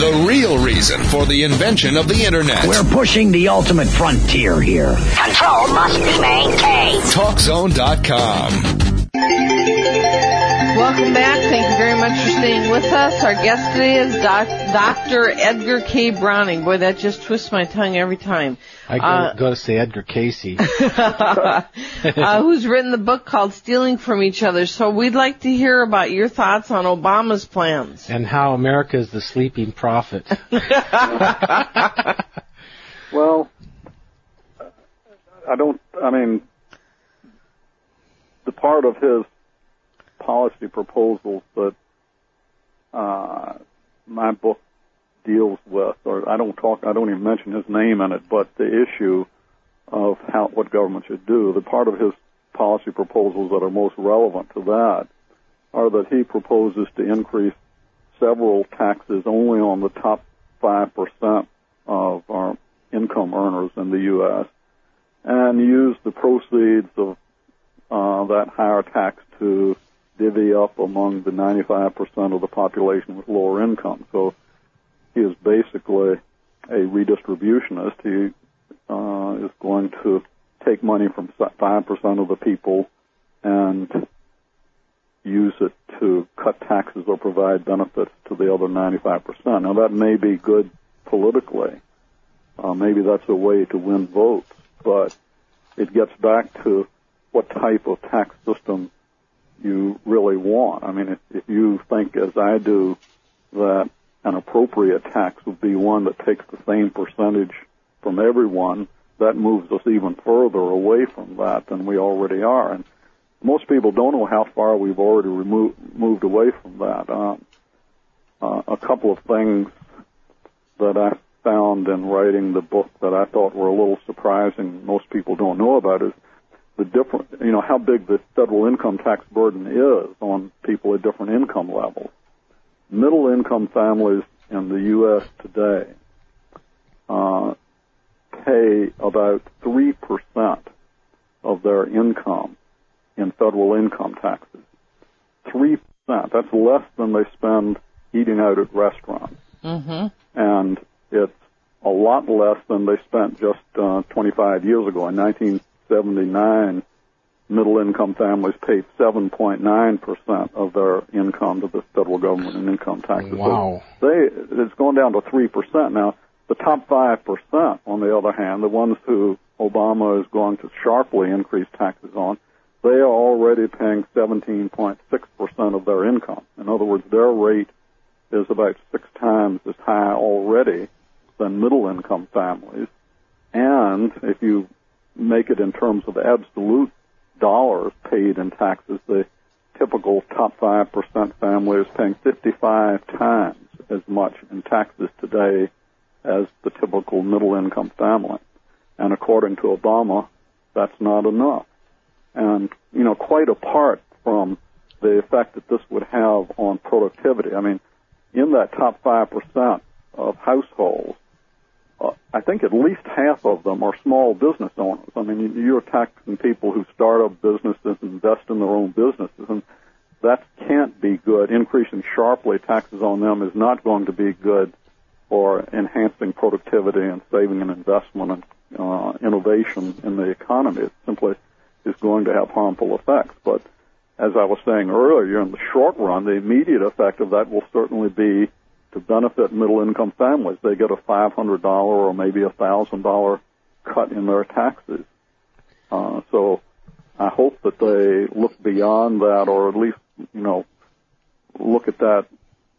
The real reason for the invention of the internet. We're pushing the ultimate frontier here. Control must be maintained. TalkZone.com. Welcome back. Thank you very much for staying with us. Our guest today is doc- Dr. Edgar K. Browning. Boy, that just twists my tongue every time. I go, Uh, go to say Edgar Cayce. uh, who's written the book called Stealing from Each Other. So we'd like to hear about your thoughts on Obama's plans. and how America is the sleeping prophet. Well, I don't. I mean, the part of his policy proposals that uh, my book deals with, or I don't talk, I don't even mention his name in it, but the issue of how what government should do. The part of his policy proposals that are most relevant to that are that he proposes to increase several taxes only on the top five percent of our income earners in the U.S. and use the proceeds of uh, that higher tax to divvy up among the 95% of the population with lower income. So he is basically a redistributionist. He uh, is going to take money from 5% of the people and use it to cut taxes or provide benefits to the other 95%. Now that may be good politically. Uh, maybe that's a way to win votes, but it gets back to what type of tax system you really want. I mean, if, if you think, as I do, that an appropriate tax would be one that takes the same percentage from everyone, that moves us even further away from that than we already are. And most people don't know how far we've already removed, moved away from that. Um, uh, a couple of things that I found in writing the book that I thought were a little surprising, most people don't know about is the different, you know, how big the federal income tax burden is on people at different income levels. Middle income families in the U.S. today uh, pay about three percent of their income in federal income taxes. Three percent. That's less than they spend eating out at restaurants, Mm-hmm. and it's a lot less than they spent just uh, 25 years ago. In 1979, middle income families paid 7.9 percent of their income to the federal government in income taxes. So Wow. they it's going down to three percent now. The top five percent, on the other hand, the ones who Obama is going to sharply increase taxes on, they are already paying 17.6 percent of their income. In other words, their rate is about six times as high already than middle income families. And if you make it in terms of absolute dollars paid in taxes, the typical top 5% family is paying 55 times as much in taxes today as the typical middle income family. And according to Obama, that's not enough. And, you know, quite apart from the effect that this would have on productivity, I mean, in that top 5% of households, uh, I think at least half of them are small business owners. I mean, you're taxing people who start up businesses invest in their own businesses, and that can't be good. Increasing sharply taxes on them is not going to be good for enhancing productivity and saving and investment and uh, innovation in the economy. It simply is going to have harmful effects. But as I was saying earlier, in the short run, the immediate effect of that will certainly be to benefit middle income families. They get a $500 or maybe a $1,000 cut in their taxes. Uh, so I hope that they look beyond that or at least, you know, look at that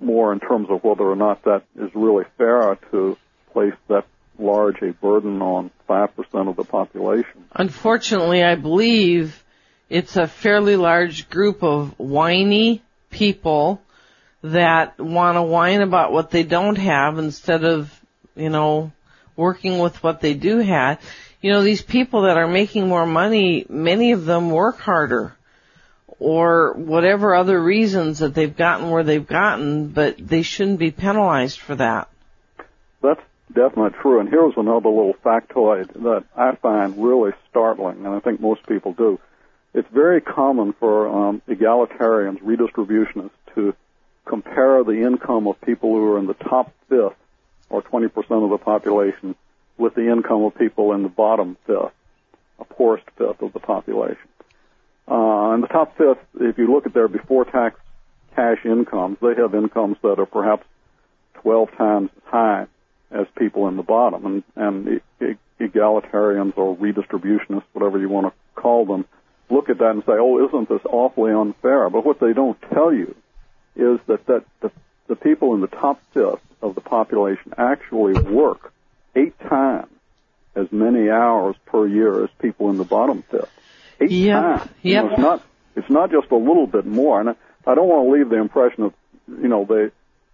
more in terms of whether or not that is really fair to place that large a burden on 5% of the population. Unfortunately, I believe it's a fairly large group of whiny people that want to whine about what they don't have instead of, you know, working with what they do have. You know, these people that are making more money, many of them work harder or whatever other reasons that they've gotten where they've gotten, but they shouldn't be penalized for that. That's definitely true. And here's another little factoid that I find really startling, and I think most people do. It's very common for um, egalitarians, redistributionists, to compare the income of people who are in the top fifth or 20% of the population with the income of people in the bottom fifth, a poorest fifth of the population. Uh, and the top fifth, if you look at their before tax cash incomes, they have incomes that are perhaps 12 times as high as people in the bottom. And, and e- egalitarians or redistributionists, whatever you want to call them, look at that and say, oh, isn't this awfully unfair? But what they don't tell you is that, that the, the people in the top fifth of the population actually work eight times as many hours per year as people in the bottom fifth. Eight Yep. times. You know, it's not it's not just a little bit more. And I, I don't want to leave the impression of you know they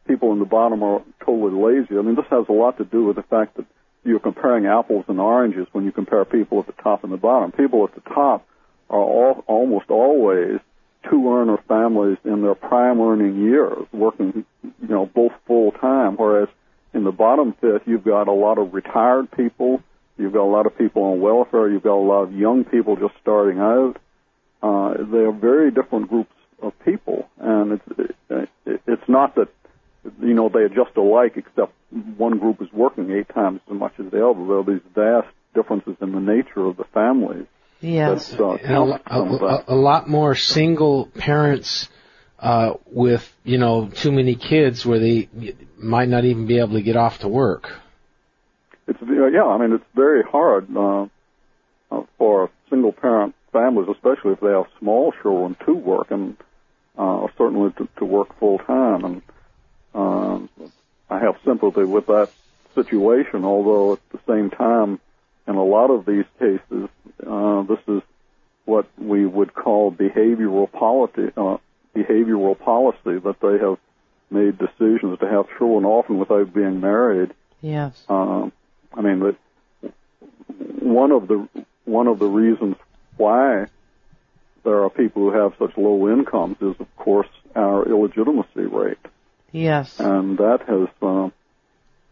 people in the bottom are totally lazy. I mean, this has a lot to do with the fact that you're comparing apples and oranges when you compare people at the top and the bottom. People at the top are all, almost always two earner families in their prime earning years, working, you know, both full time, whereas in the bottom fifth, you've got a lot of retired people, you've got a lot of people on welfare, you've got a lot of young people just starting out. Uh, they are very different groups of people, and it's it, it's not that you know they are just alike, except one group is working eight times as much as the other. There are these vast differences in the nature of the families. Yes. Uh, And a, count lo- some of a, a, a lot more single parents uh, with you know too many kids where they might not even be able to get off to work. It's uh, yeah, I mean it's very hard uh, uh, for single parent families, especially if they have small children, to work and uh, certainly to, to work full time. And um, I have sympathy with that situation, although at the same time, in a lot of these cases, uh, this is what we would call behavioral policy, uh, behavioral policy that they have made decisions to have children often without being married. Yes. Um, I mean, that one of the one of the reasons why there are people who have such low incomes is, of course, our illegitimacy rate, Yes. and that has, um,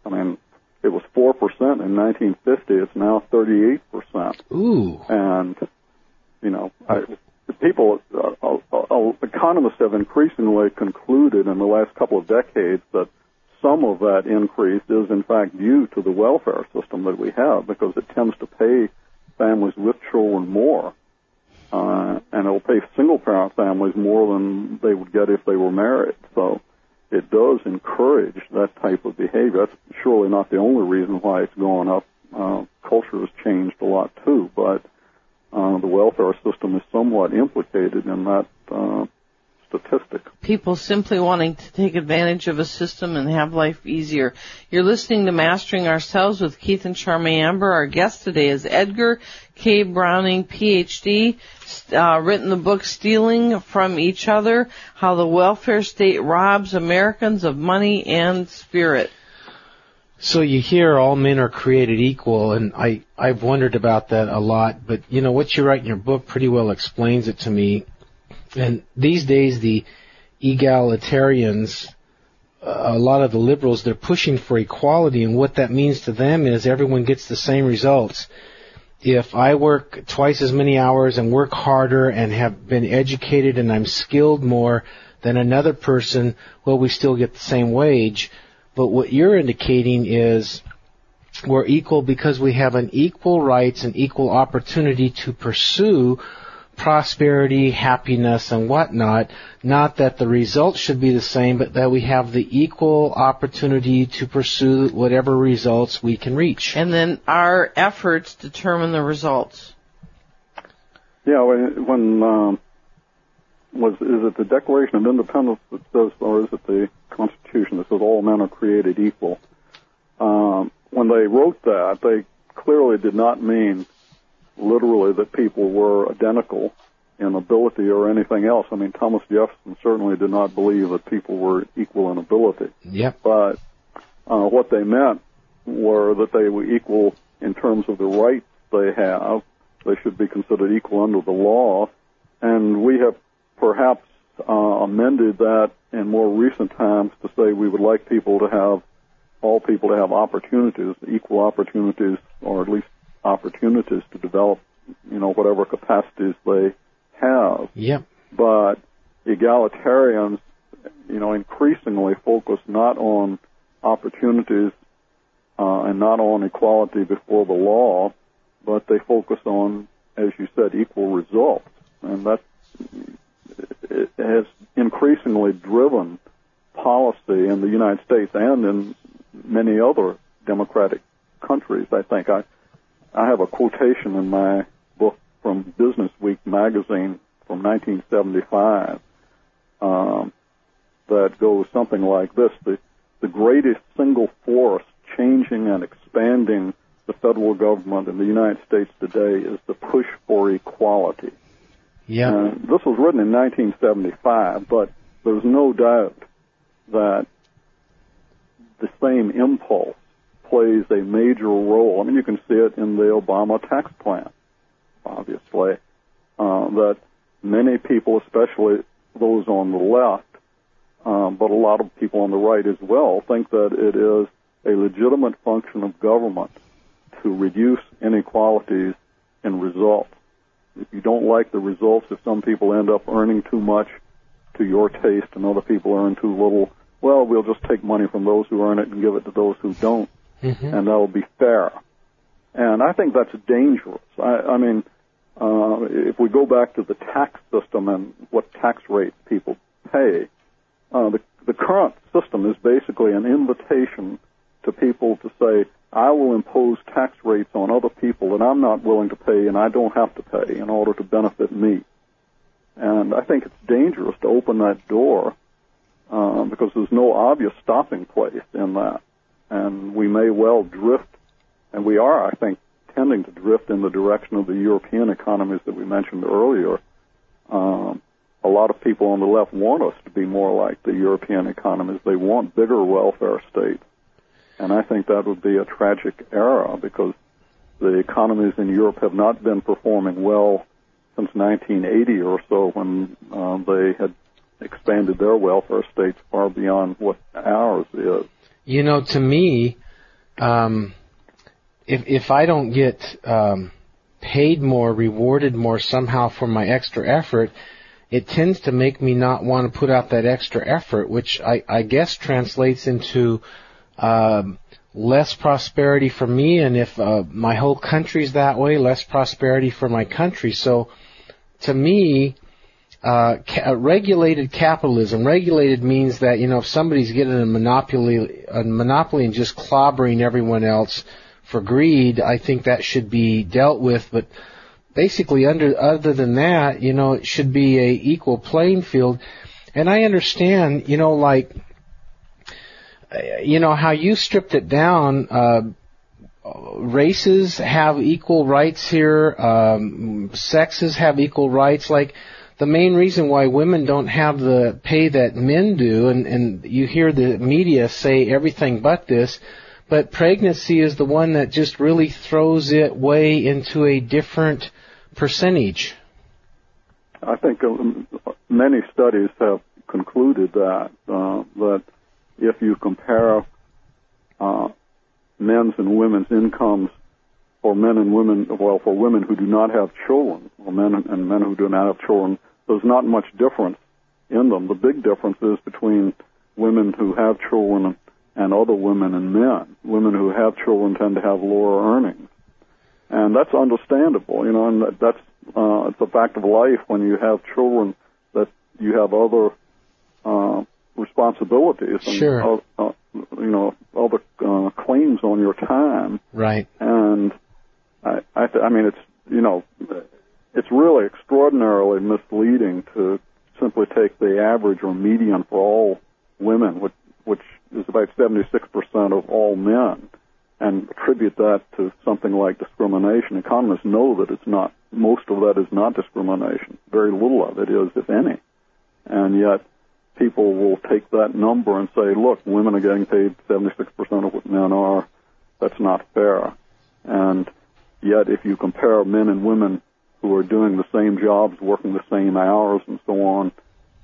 I mean, it was four percent in 1950. It's now 38 percent, Ooh, and you know, I, people, uh, uh, uh, economists have increasingly concluded in the last couple of decades that some of that increase is in fact due to the welfare system that we have because it tends to pay families with children more. Uh, and it'll pay single parent families more than they would get if they were married. So it does encourage that type of behavior. That's surely not the only reason why it's going up. Uh, culture has changed a lot too, but uh, the welfare system is somewhat implicated in that uh, statistic. people simply wanting to take advantage of a system and have life easier. You're listening to Mastering Ourselves with Keith and Charmaine Amber. Our guest today is Edgar K. Browning, PhD, uh, written the book Stealing from Each Other, How the Welfare State Robs Americans of Money and Spirit. So you hear all men are created equal, and I I've wondered about that a lot. But you know what you write in your book pretty well explains it to me. And these days, the egalitarians, a lot of the liberals, they're pushing for equality, and what that means to them is everyone gets the same results. If I work twice as many hours and work harder and have been educated and I'm skilled more than another person, well, we still get the same wage. But what you're indicating is we're equal because we have an equal rights and equal opportunity to pursue prosperity, happiness, and whatnot. Not that the results should be the same, but that we have the equal opportunity to pursue whatever results we can reach. And then our efforts determine the results. Yeah, when, when um, was is it the Declaration of Independence that says, or is it the Constitution that says all men are created equal? Um, when they wrote that, they clearly did not mean literally that people were identical in ability or anything else. I mean, Thomas Jefferson certainly did not believe that people were equal in ability. Yep. but uh, what they meant were that they were equal in terms of the rights they have. They should be considered equal under the law, and we have perhaps uh, amended that in more recent times to say we would like people to have all people to have opportunities, equal opportunities, or at least opportunities to develop, you know, whatever capacities they have Yep. but egalitarians, you know, increasingly focus not on opportunities uh, and not on equality before the law, but they focus on, as you said, equal results, and that has increasingly driven policy in the United States and in many other democratic countries. I think I I have a quotation in my book from Business Week magazine from 1975 um, that goes something like this: the the greatest single force changing and expanding the federal government in the United States today is the push for equality. Yeah. And this was written in 1975, but there's no doubt that the same impulse plays a major role. I mean, you can see it in the Obama tax plan, obviously, uh, that many people, especially those on the left, um, but a lot of people on the right as well, think that it is a legitimate function of government to reduce inequalities in results. If you don't like the results, if some people end up earning too much to your taste and other people earn too little, well, we'll just take money from those who earn it and give it to those who don't, Mm-hmm. and that'll be fair. And I think that's dangerous. I, I mean, uh, if we go back to the tax system and what tax rate people pay, uh, the, the current system is basically an invitation to people to say, I will impose tax rates on other people that I'm not willing to pay and I don't have to pay in order to benefit me. And I think it's dangerous to open that door um, because there's no obvious stopping place in that. And we may well drift, and we are, I think, tending to drift in the direction of the European economies that we mentioned earlier. Um, a lot of people on the left want us to be more like the European economies. They want bigger welfare states. And I think that would be a tragic error because the economies in Europe have not been performing well since 1980 or so when uh, they had expanded their welfare states far beyond what ours is. You know, to me, um, if if I don't get um, paid more, rewarded more somehow for my extra effort, it tends to make me not want to put out that extra effort, which I, I guess translates into um, less prosperity for me, and if uh, my whole country's that way, less prosperity for my country. So, to me, uh, ca- regulated capitalism. Regulated means that you know if somebody's getting a monopoly, a monopoly and just clobbering everyone else for greed, I think that should be dealt with. But basically, under other than that, you know, it should be a equal playing field. And I understand, you know, like, uh, you know, how you stripped it down. Uh, races have equal rights here. Um, sexes have equal rights. Like the main reason why women don't have the pay that men do, and, and you hear the media say everything but this, but pregnancy is the one that just really throws it way into a different percentage. I think um, many studies have concluded that uh, that if you compare uh, men's and women's incomes for men and women, well, for women who do not have children, or men and men who do not have children, there's not much difference in them. The big difference is between women who have children and other women and men. Women who have children tend to have lower earnings, and that's understandable, you know, and that's uh, it's a fact of life when you have children that you have other uh, responsibilities and Sure. uh, uh, you know other uh, claims on your time Right. and I, I, th- I mean, it's you know, it's really extraordinarily misleading to simply take the average or median for all women, which, which is about 76% of all men, and attribute that to something like discrimination. Economists know that it's not. Most of that is not discrimination. Very little of it is, if any. And yet, people will take that number and say, "Look, women are getting paid 76% of what men are. That's not fair." And yet, if you compare men and women who are doing the same jobs, working the same hours, and so on,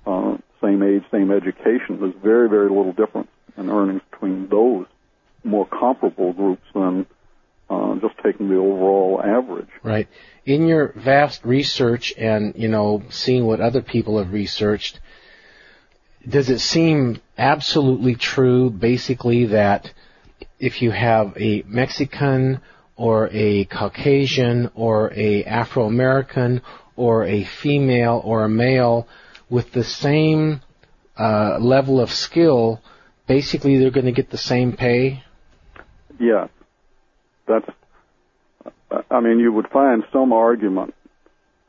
uh, same age, same education, there's very, very little difference in earnings between those more comparable groups than uh, just taking the overall average. Right. In your vast research and, you know, seeing what other people have researched, does it seem absolutely true, basically, that if you have a Mexican or a Caucasian or a Afro American or a female or a male with the same uh, level of skill, basically they're going to get the same pay? Yeah, That's, I mean, you would find some argument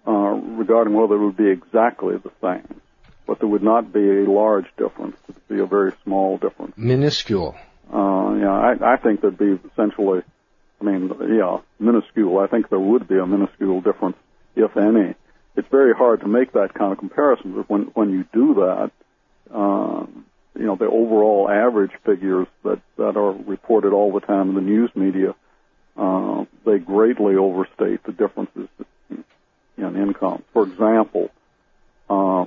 uh, regarding whether it would be exactly the same, but there would not be a large difference. It would be a very small difference. Minuscule. Uh, yeah, I, I think there'd be essentially, I mean, yeah, minuscule. I think there would be a minuscule difference, if any. It's very hard to make that kind of comparison, but when when you do that, um, you know, the overall average figures that that are reported all the time in the news media, uh, they greatly overstate the differences in income. For example, uh,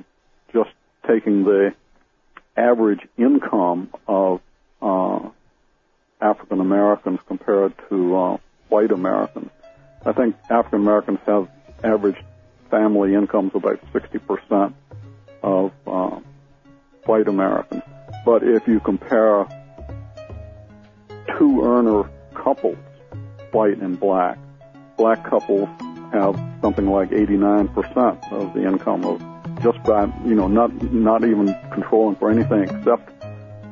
just taking the average income of African Americans compared to uh, white Americans. I think African Americans have average family incomes about 60% of uh, white Americans. But if you compare two earner couples, white and black, black couples have something like 89% of the income of just by, you know, not, not even controlling for anything except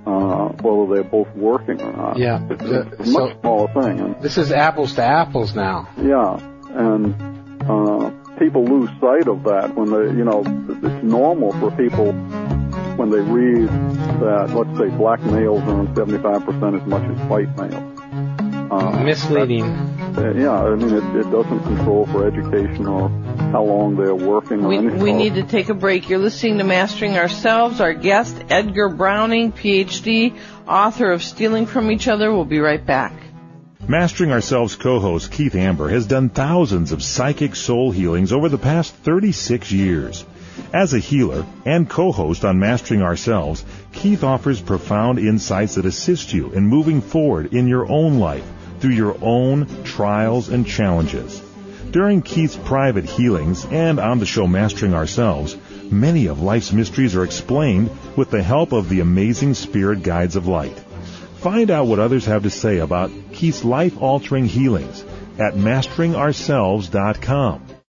uh, whether they're both working or not. Yeah. It's, it's a much so- smaller thing. And, This is apples to apples now. yeah, and uh, people lose sight of that when they, you know, it's normal for people when they read that, let's say, black males earn 75% as much as white males. Uh, Misleading. yeah, I mean, it, it doesn't control for education or Mm-hmm. how long they're working or We, anything. we need to take a break. You're listening to Mastering Ourselves. Our guest, Edgar Browning, PhD, author of Stealing from Each Other. We'll be right back. Mastering Ourselves co-host Keith Amber has done thousands of psychic soul healings over the past 36 years. As a healer and co-host on Mastering Ourselves, Keith offers profound insights that assist you in moving forward in your own life through your own trials and challenges. During Keith's private healings and on the show Mastering Ourselves, many of life's mysteries are explained with the help of the amazing spirit guides of light. Find out what others have to say about Keith's life-altering healings at masteringourselves.com.